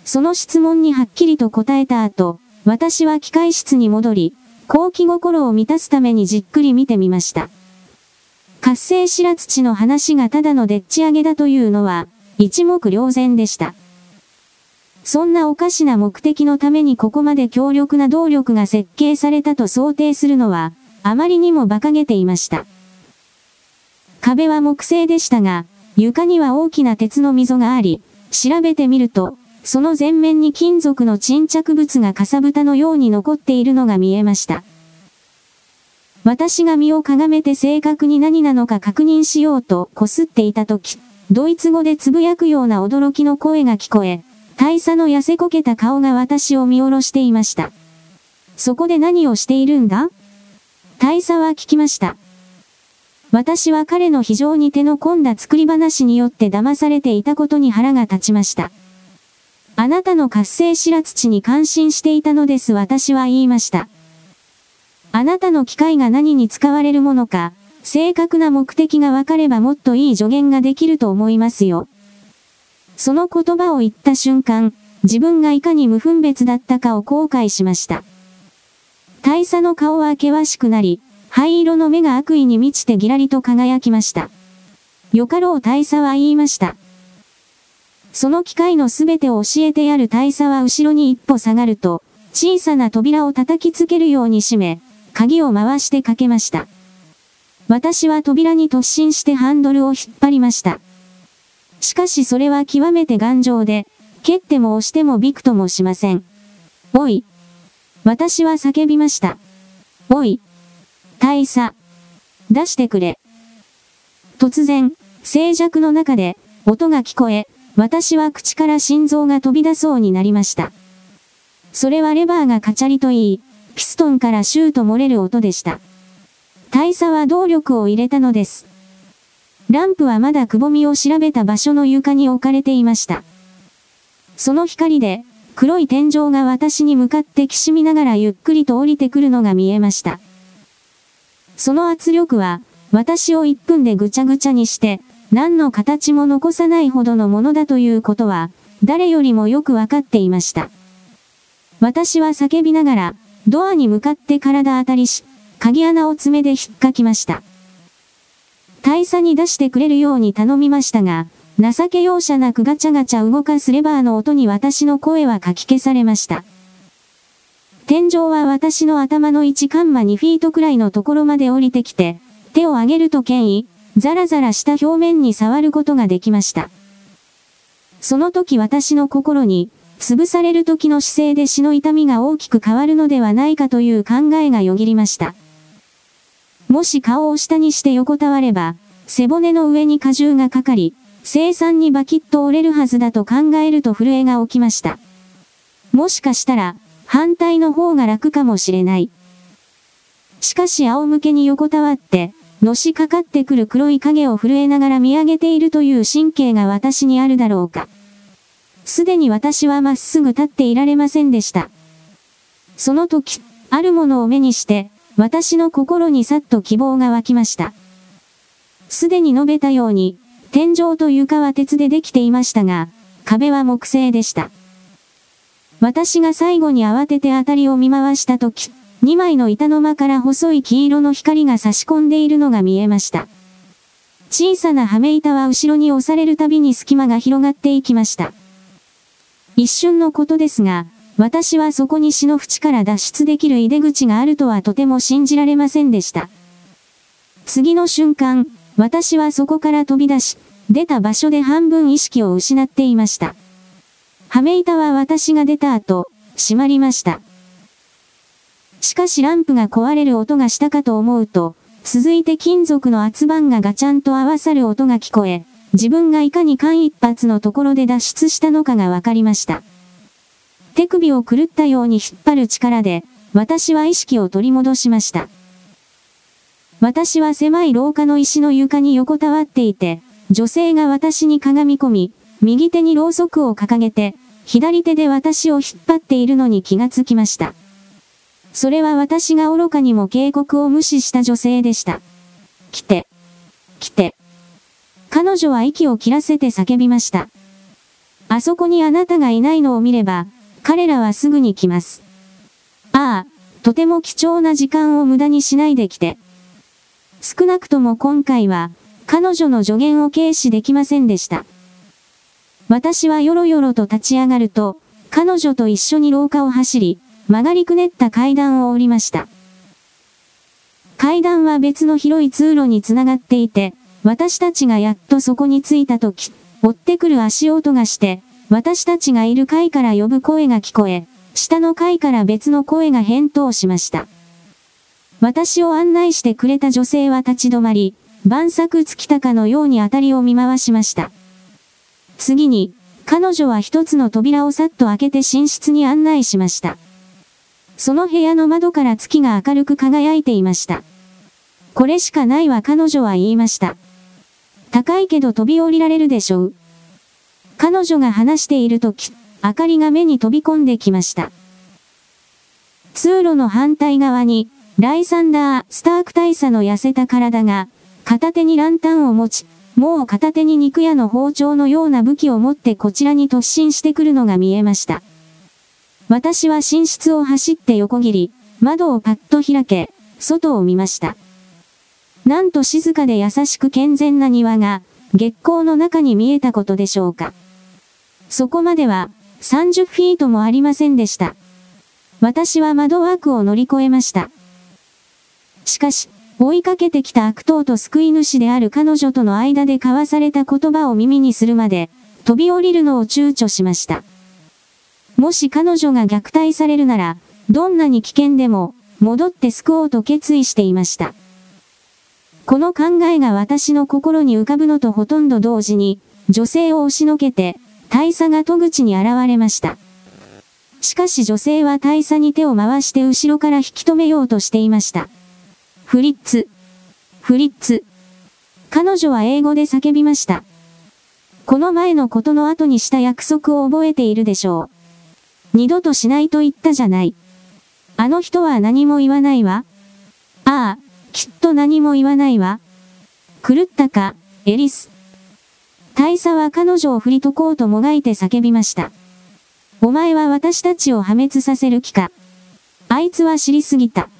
その質問にはっきりと答えた後、私は機械室に戻り、後期心を満たすためにじっくり見てみました。活性白土の話がただのでっち上げだというのは、一目瞭然でした。そんなおかしな目的のためにここまで強力な動力が設計されたと想定するのは、あまりにも馬鹿げていました。壁は木製でしたが、床には大きな鉄の溝があり、調べてみると、その前面に金属の沈着物がかさぶたのように残っているのが見えました。私が身をかがめて正確に何なのか確認しようとこすっていたとき、ドイツ語でつぶやくような驚きの声が聞こえ、大佐の痩せこけた顔が私を見下ろしていました。そこで何をしているんだ？大佐は聞きました。私は彼の非常に手の込んだ作り話によって騙されていたことに腹が立ちました。あなたの活性白土に感心していたのです私は言いました。あなたの機械が何に使われるものか、正確な目的がわかればもっといい助言ができると思いますよ。その言葉を言った瞬間、自分がいかに無分別だったかを後悔しました。大佐の顔は険しくなり、灰色の目が悪意に満ちてギラリと輝きました。よかろう大佐は言いました。その機械のすべてを教えてやる大佐は後ろに一歩下がると、小さな扉を叩きつけるように閉め、鍵を回してかけました。私は扉に突進してハンドルを引っ張りました。しかしそれは極めて頑丈で、蹴っても押してもびくともしません。おい。私は叫びました。おい。大佐。出してくれ。突然、静寂の中で、音が聞こえ、私は口から心臓が飛び出そうになりました。それはレバーがカチャリといい、ピストンからシューと漏れる音でした。大佐は動力を入れたのです。ランプはまだくぼみを調べた場所の床に置かれていました。その光で、黒い天井が私に向かってきしみながらゆっくりと降りてくるのが見えました。その圧力は、私を1分でぐちゃぐちゃにして、何の形も残さないほどのものだということは、誰よりもよくわかっていました。私は叫びながら、ドアに向かって体当たりし、鍵穴を爪で引っかきました。大佐に出してくれるように頼みましたが、情け容赦なくガチャガチャ動かすレバーの音に私の声はかき消されました。天井は私の頭の1カンマ2フィートくらいのところまで降りてきて、手を上げると権威、ザラザラした表面に触ることができました。その時私の心に、潰される時の姿勢で死の痛みが大きく変わるのではないかという考えがよぎりました。もし顔を下にして横たわれば、背骨の上に荷重がかかり、生産にバキッと折れるはずだと考えると震えが起きました。もしかしたら、反対の方が楽かもしれない。しかし仰向けに横たわって、のしかかってくる黒い影を震えながら見上げているという神経が私にあるだろうか。すでに私はまっすぐ立っていられませんでした。その時、あるものを目にして、私の心にさっと希望が湧きました。すでに述べたように、天井と床は鉄でできていましたが、壁は木製でした。私が最後に慌てて当たりを見回したとき、2枚の板の間から細い黄色の光が差し込んでいるのが見えました。小さな羽目板は後ろに押されるたびに隙間が広がっていきました。一瞬のことですが、私はそこに死の淵から脱出できる出口があるとはとても信じられませんでした。次の瞬間、私はそこから飛び出し、出た場所で半分意識を失っていました。はめ板は私が出た後、閉まりました。しかしランプが壊れる音がしたかと思うと、続いて金属の圧板がガチャンと合わさる音が聞こえ、自分がいかに間一髪のところで脱出したのかがわかりました。手首を狂ったように引っ張る力で、私は意識を取り戻しました。私は狭い廊下の石の床に横たわっていて、女性が私に鏡み込み、右手にろうそくを掲げて、左手で私を引っ張っているのに気がつきました。それは私が愚かにも警告を無視した女性でした。来て。来て。彼女は息を切らせて叫びました。あそこにあなたがいないのを見れば、彼らはすぐに来ます。ああ、とても貴重な時間を無駄にしないで来て。少なくとも今回は、彼女の助言を軽視できませんでした。私はよろよろと立ち上がると、彼女と一緒に廊下を走り、曲がりくねった階段を降りました。階段は別の広い通路につながっていて、私たちがやっとそこに着いた時、追ってくる足音がして、私たちがいる階から呼ぶ声が聞こえ、下の階から別の声が返答しました。私を案内してくれた女性は立ち止まり、晩作尽きたかのようにあたりを見回しました。次に、彼女は一つの扉をさっと開けて寝室に案内しました。その部屋の窓から月が明るく輝いていました。これしかないわ彼女は言いました。高いけど飛び降りられるでしょう。彼女が話しているとき、明かりが目に飛び込んできました。通路の反対側に、ライサンダー・スターク大佐の痩せた体が、片手にランタンを持ち、もう片手に肉屋の包丁のような武器を持ってこちらに突進してくるのが見えました。私は寝室を走って横切り、窓をパッと開け、外を見ました。なんと静かで優しく健全な庭が、月光の中に見えたことでしょうか。そこまでは、30フィートもありませんでした。私は窓枠を乗り越えました。しかし、追いかけてきた悪党と救い主である彼女との間で交わされた言葉を耳にするまで、飛び降りるのを躊躇しました。もし彼女が虐待されるなら、どんなに危険でも、戻って救おうと決意していました。この考えが私の心に浮かぶのとほとんど同時に、女性を押しのけて、大佐が戸口に現れました。しかし女性は大佐に手を回して後ろから引き止めようとしていました。フリッツ。フリッツ。彼女は英語で叫びました。この前のことの後にした約束を覚えているでしょう。二度としないと言ったじゃない。あの人は何も言わないわ。ああ、きっと何も言わないわ。狂ったか、エリス。大佐は彼女を振り解こうともがいて叫びました。お前は私たちを破滅させる気か。あいつは知りすぎた。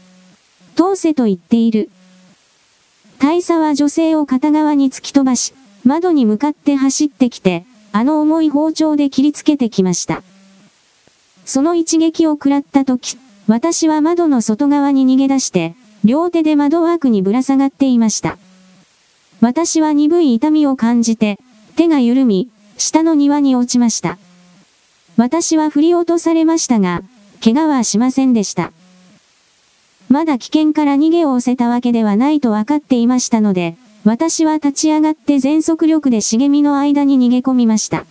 通せと言っている。大佐は女性を片側に突き飛ばし、窓に向かって走ってきて、あの重い包丁で切りつけてきました。その一撃を食らった時、私は窓の外側に逃げ出して、両手で窓枠にぶら下がっていました。私は鈍い痛みを感じて、手が緩み、下の庭に落ちました。私は振り落とされましたが、怪我はしませんでした。まだ危険から逃げを押せたわけではないと分かっていましたので、私は立ち上がって全速力で茂みの間に逃げ込みました。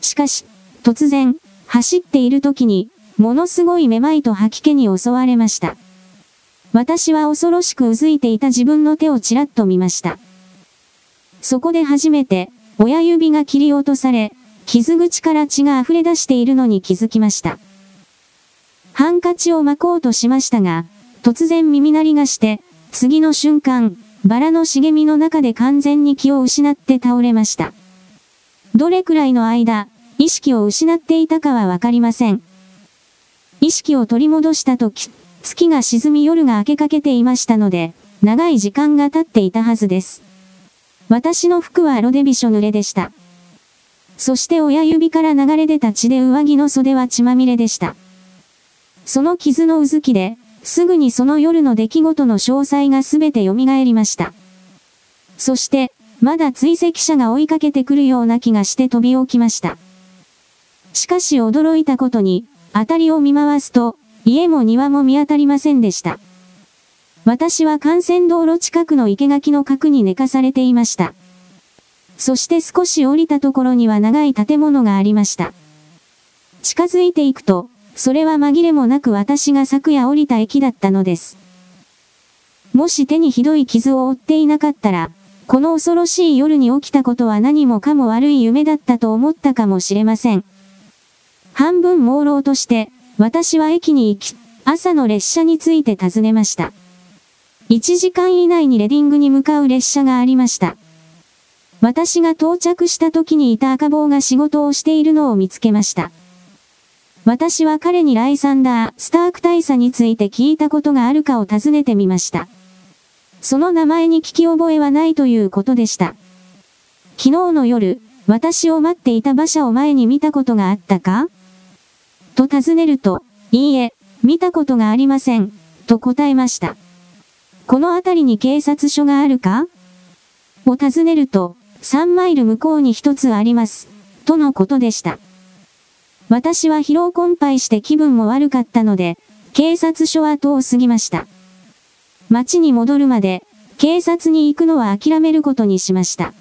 しかし、突然、走っている時に、ものすごいめまいと吐き気に襲われました。私は恐ろしくうずいていた自分の手をちらっと見ました。そこで初めて、親指が切り落とされ、傷口から血が溢れ出しているのに気づきました。ハンカチを巻こうとしましたが、突然耳鳴りがして、次の瞬間、バラの茂みの中で完全に気を失って倒れました。どれくらいの間、意識を失っていたかはわかりません。意識を取り戻したとき、月が沈み夜が明けかけていましたので、長い時間が経っていたはずです。私の服はロデビショ濡れでした。そして親指から流れ出た血で上着の袖は血まみれでした。その傷のうずきで、すぐにその夜の出来事の詳細がすべて蘇りました。そして、まだ追跡者が追いかけてくるような気がして飛び起きました。しかし驚いたことに、あたりを見回すと、家も庭も見当たりませんでした。私は幹線道路近くの生垣の角に寝かされていました。そして少し降りたところには長い建物がありました。近づいていくと、それは紛れもなく私が昨夜降りた駅だったのです。もし手にひどい傷を負っていなかったら、この恐ろしい夜に起きたことは何もかも悪い夢だったと思ったかもしれません。半分朦朧として、私は駅に行き、朝の列車について尋ねました。1時間以内にレディングに向かう列車がありました。私が到着した時にいた赤坊が仕事をしているのを見つけました。私は彼にライサンダー、スターク大佐について聞いたことがあるかを尋ねてみました。その名前に聞き覚えはないということでした。昨日の夜、私を待っていた馬車を前に見たことがあったか？と尋ねると、いいえ、見たことがありません、と答えました。この辺りに警察署があるか？を尋ねると、3マイル向こうに一つあります、とのことでした。私は疲労困憊して気分も悪かったので、警察署跡を過ぎました。町に戻るまで、警察に行くのは諦めることにしました。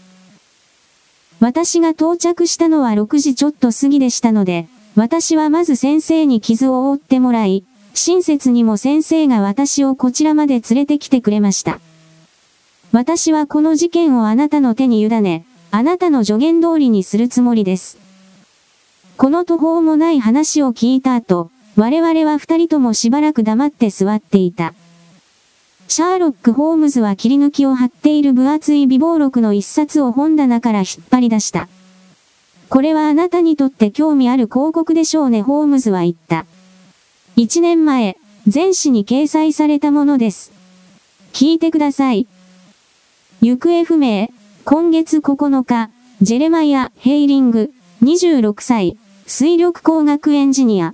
私が到着したのは6時ちょっと過ぎでしたので、私はまず先生に傷を負ってもらい、親切にも先生が私をこちらまで連れてきてくれました。私はこの事件をあなたの手に委ね、あなたの助言通りにするつもりです。この途方もない話を聞いた後、我々は二人ともしばらく黙って座っていた。シャーロック・ホームズは切り抜きを貼っている分厚い微暴録の一冊を本棚から引っ張り出した。これはあなたにとって興味ある広告でしょうね、ホームズは言った。一年前、前誌に掲載されたものです。聞いてください。行方不明、今月9日、ジェレマイア・ヘイリング、26歳、水力工学エンジニア。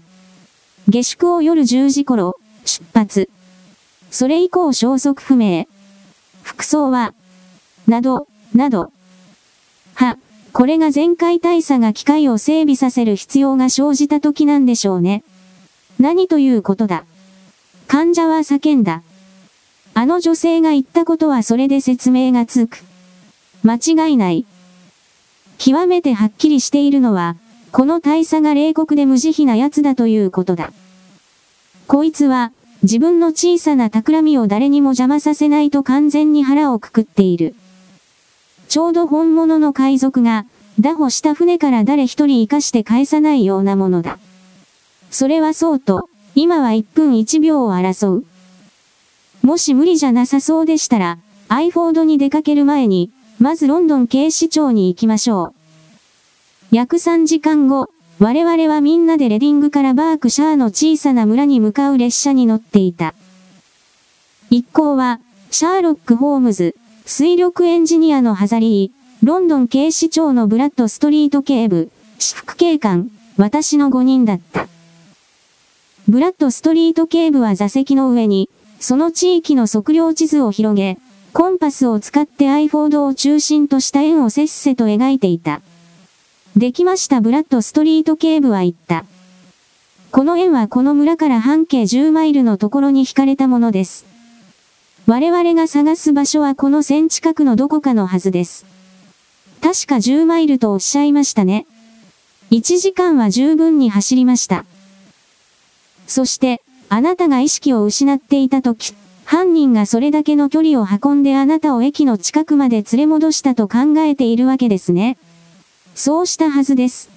下宿を夜10時頃、出発。それ以降消息不明。服装は、など、など。は、これが前回大佐が機械を整備させる必要が生じた時なんでしょうね。何ということだ？患者は叫んだ。あの女性が言ったことはそれで説明がつく。間違いない。極めてはっきりしているのは、この大佐が冷酷で無慈悲な奴だということだ。こいつは、自分の小さな企みを誰にも邪魔させないと完全に腹をくくっている。ちょうど本物の海賊が、打歩した船から誰一人生かして返さないようなものだ。それはそうと、今は1分1秒を争う。もし無理じゃなさそうでしたら、アイフォードに出かける前に、まずロンドン警視庁に行きましょう。約3時間後、我々はみんなでレディングからバークシャーの小さな村に向かう列車に乗っていた。一行は、シャーロック・ホームズ、水力エンジニアのハザリー、ロンドン警視庁のブラッドストリート警部、私服警官、私の5人だった。ブラッドストリート警部は座席の上に、その地域の測量地図を広げ、コンパスを使ってアイフォードを中心とした円をせっせと描いていた。できましたブラッドストリート警部は言った。この円はこの村から半径10マイルのところに引かれたものです。我々が探す場所はこの線近くのどこかのはずです。確か10マイルとおっしゃいましたね。1時間は十分に走りました。そして、あなたが意識を失っていたとき、犯人がそれだけの距離を運んであなたを駅の近くまで連れ戻したと考えているわけですね。そうしたはずです。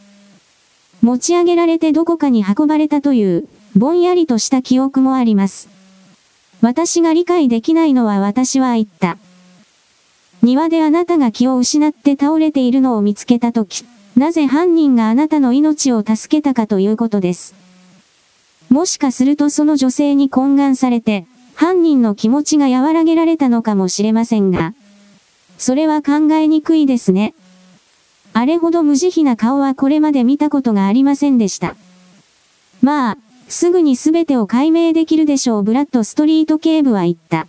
持ち上げられてどこかに運ばれたという、ぼんやりとした記憶もあります。私が理解できないのは私は言った。庭であなたが気を失って倒れているのを見つけたとき、なぜ犯人があなたの命を助けたかということです。もしかするとその女性に懇願されて、犯人の気持ちが和らげられたのかもしれませんが、それは考えにくいですね。あれほど無慈悲な顔はこれまで見たことがありませんでした。まあ、すぐに全てを解明できるでしょうブラッドストリート警部は言った。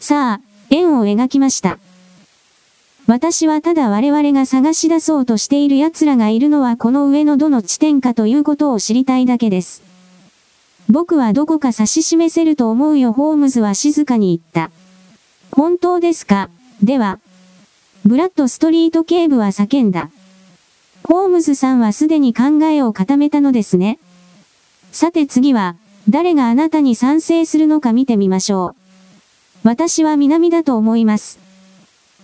さあ、円を描きました。私はただ我々が探し出そうとしている奴らがいるのはこの上のどの地点かということを知りたいだけです。僕はどこか指し示せると思うよホームズは静かに言った。本当ですか？では、ブラッドストリート警部は叫んだ。ホームズさんはすでに考えを固めたのですね。さて次は、誰があなたに賛成するのか見てみましょう。私は南だと思います。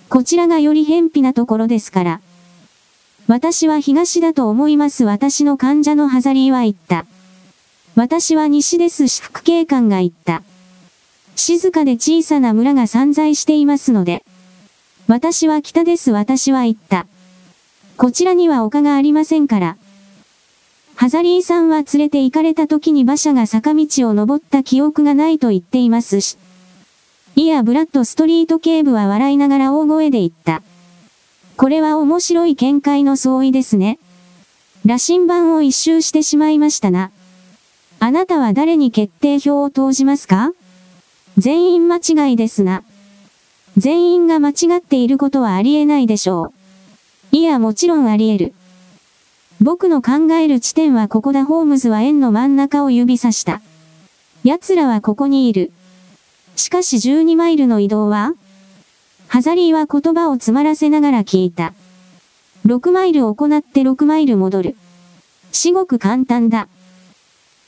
こちらがより偏僻なところですから。私は東だと思います私の患者のハザリーは言った。私は西ですし副警官が言った。静かで小さな村が散在していますので。私は北です私は言った。こちらには丘がありませんから。ハザリーさんは連れて行かれた時に馬車が坂道を登った記憶がないと言っていますし。いや、ブラッドストリート警部は笑いながら大声で言った。これは面白い見解の相違ですね。羅針盤を一周してしまいましたな。あなたは誰に決定票を投じますか？全員間違いですな。全員が間違っていることはありえないでしょう。いや、もちろんあり得る。僕の考える地点はここだ。ホームズは円の真ん中を指さした。奴らはここにいる。しかし12マイルの移動は？ハザリーは言葉を詰まらせながら聞いた。6マイル行って6マイル戻る。至極簡単だ。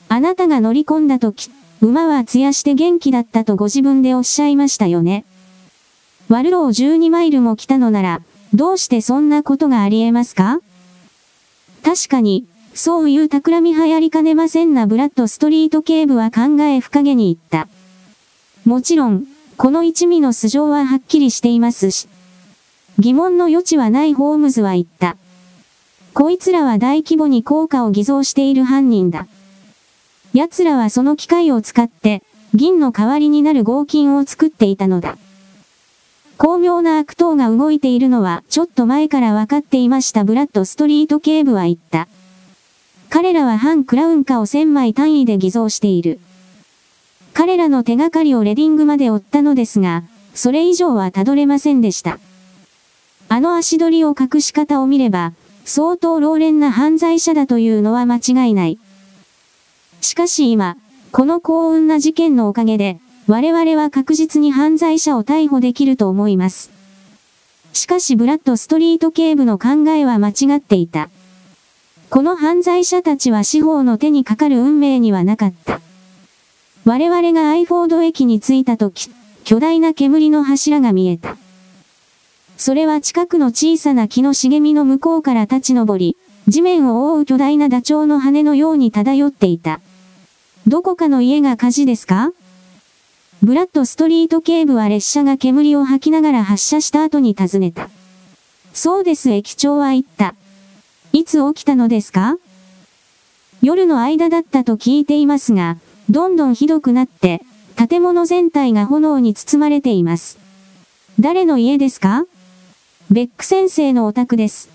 あなたが乗り込んだ時、馬は艶して元気だったとご自分でおっしゃいましたよね。ワルロー12マイルも来たのなら、どうしてそんなことがあり得ますか？確かに、そういう企み流行りかねませんなブラッドストリート警部は考え深げに言った。もちろん、この一味の素性ははっきりしていますし、疑問の余地はないホームズは言った。こいつらは大規模に効果を偽造している犯人だ。奴らはその機械を使って、銀の代わりになる合金を作っていたのだ。巧妙な悪党が動いているのはちょっと前から分かっていましたブラッドストリート警部は言った。彼らは反クラウン化を1000枚単位で偽造している。彼らの手がかりをレディングまで追ったのですが、それ以上はたどれませんでした。あの足取りを隠し方を見れば、相当老練な犯罪者だというのは間違いない。しかし今、この幸運な事件のおかげで、我々は確実に犯罪者を逮捕できると思います。しかしブラッドストリート警部の考えは間違っていた。この犯罪者たちは司法の手にかかる運命にはなかった。我々がアイフォード駅に着いた時、巨大な煙の柱が見えた。それは近くの小さな木の茂みの向こうから立ち上り、地面を覆う巨大なダチョウの羽のように漂っていた。どこかの家が火事ですか？ブラッドストリート警部は列車が煙を吐きながら発車した後に尋ねた。そうです駅長は言った。いつ起きたのですか？夜の間だったと聞いていますが、どんどんひどくなって、建物全体が炎に包まれています。誰の家ですか？ベック先生のお宅です。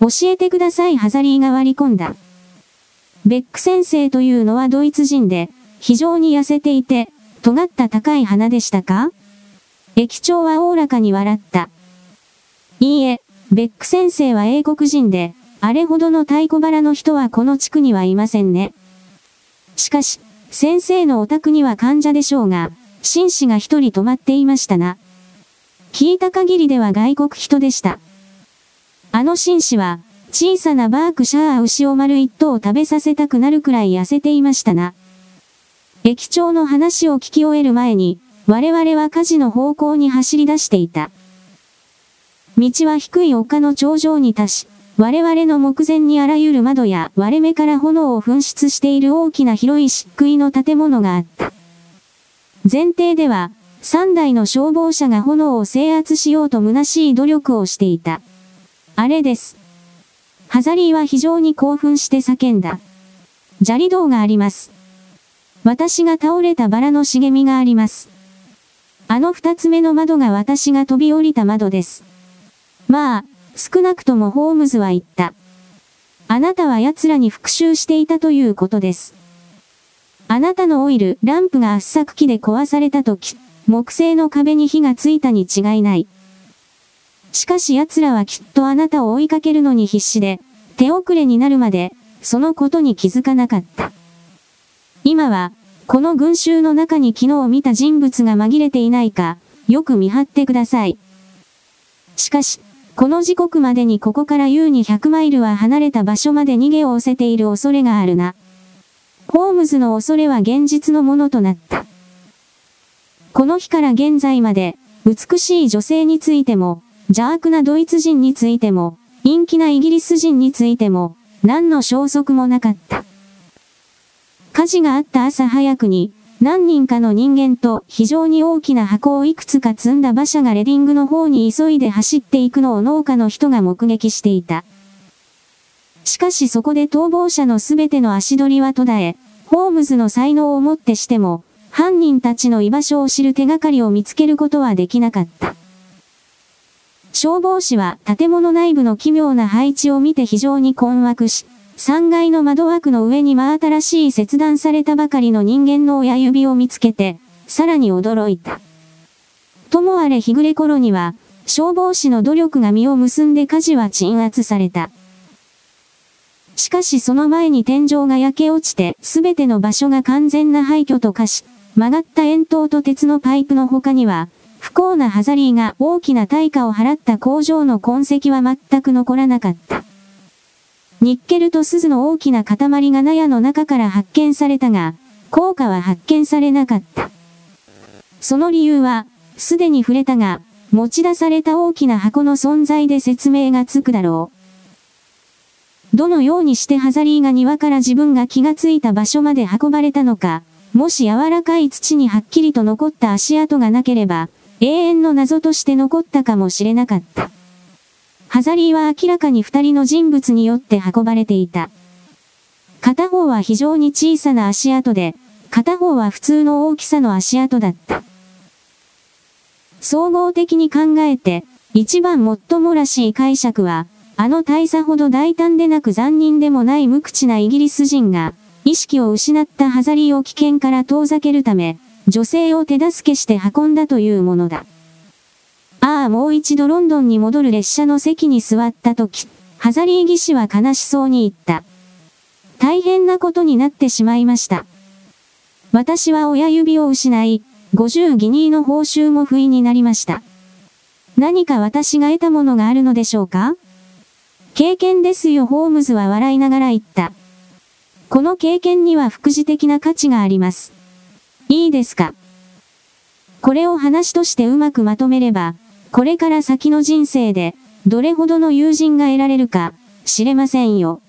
教えてくださいハザリーが割り込んだ。ベック先生というのはドイツ人で、非常に痩せていて、尖った高い鼻でしたか？駅長はおおらかに笑った。いいえ、ベック先生は英国人で、あれほどの太鼓腹の人はこの地区にはいませんね。しかし、先生のお宅には患者でしょうが、紳士が一人泊まっていましたな。聞いた限りでは外国人でした。あの紳士は、小さなバークシャー牛を丸一頭食べさせたくなるくらい痩せていましたな。駅長の話を聞き終える前に、我々は火事の方向に走り出していた。道は低い丘の頂上に達し、我々の目前にあらゆる窓や割れ目から炎を噴出している大きな広い漆喰の建物があった。前提では、3台の消防車が炎を制圧しようと虚しい努力をしていた。あれです。ハザリーは非常に興奮して叫んだ。砂利道があります。私が倒れたバラの茂みがあります。あの二つ目の窓が私が飛び降りた窓です。まあ、少なくともホームズは言った。あなたは奴らに復讐していたということです。あなたのオイル、ランプが圧搾機で壊された時、木製の壁に火がついたに違いない。しかし奴らはきっとあなたを追いかけるのに必死で、手遅れになるまで、そのことに気づかなかった。今は、この群衆の中に昨日見た人物が紛れていないか、よく見張ってください。しかし、この時刻までにここから優に100マイルは離れた場所まで逃げを押せている恐れがあるな。ホームズの恐れは現実のものとなった。この日から現在まで、美しい女性についても、邪悪なドイツ人についても、陰気なイギリス人についても、何の消息もなかった。火事があった朝早くに、何人かの人間と非常に大きな箱をいくつか積んだ馬車がレディングの方に急いで走っていくのを農家の人が目撃していた。しかしそこで逃亡者のすべての足取りは途絶え、ホームズの才能をもってしても、犯人たちの居場所を知る手がかりを見つけることはできなかった。消防士は建物内部の奇妙な配置を見て非常に困惑し、3階の窓枠の上に真新しい切断されたばかりの人間の親指を見つけて、さらに驚いた。ともあれ日暮れ頃には、消防士の努力が実を結んで火事は鎮圧された。しかしその前に天井が焼け落ちて、すべての場所が完全な廃墟と化し、曲がった円筒と鉄のパイプの他には、不幸なハザリーが大きな対価を払った工場の痕跡は全く残らなかった。ニッケルと鈴の大きな塊が納屋の中から発見されたが、効果は発見されなかった。その理由は、すでに触れたが、持ち出された大きな箱の存在で説明がつくだろう。どのようにしてハザリーが庭から自分が気がついた場所まで運ばれたのか、もし柔らかい土にはっきりと残った足跡がなければ、永遠の謎として残ったかもしれなかった。ハザリーは明らかに二人の人物によって運ばれていた。片方は非常に小さな足跡で、片方は普通の大きさの足跡だった。総合的に考えて、一番最もらしい解釈は、あの大差ほど大胆でなく残忍でもない無口なイギリス人が、意識を失ったハザリーを危険から遠ざけるため、女性を手助けして運んだというものだ。ああ、もう一度ロンドンに戻る列車の席に座った時、ハザリー技師は悲しそうに言った。大変なことになってしまいました。私は親指を失い、50ギニーの報酬も不意になりました。何か私が得たものがあるのでしょうか？経験ですよ、ホームズは笑いながら言った。この経験には副次的な価値があります。いいですか？これを話としてうまくまとめれば、これから先の人生で、どれほどの友人が得られるか、知れませんよ。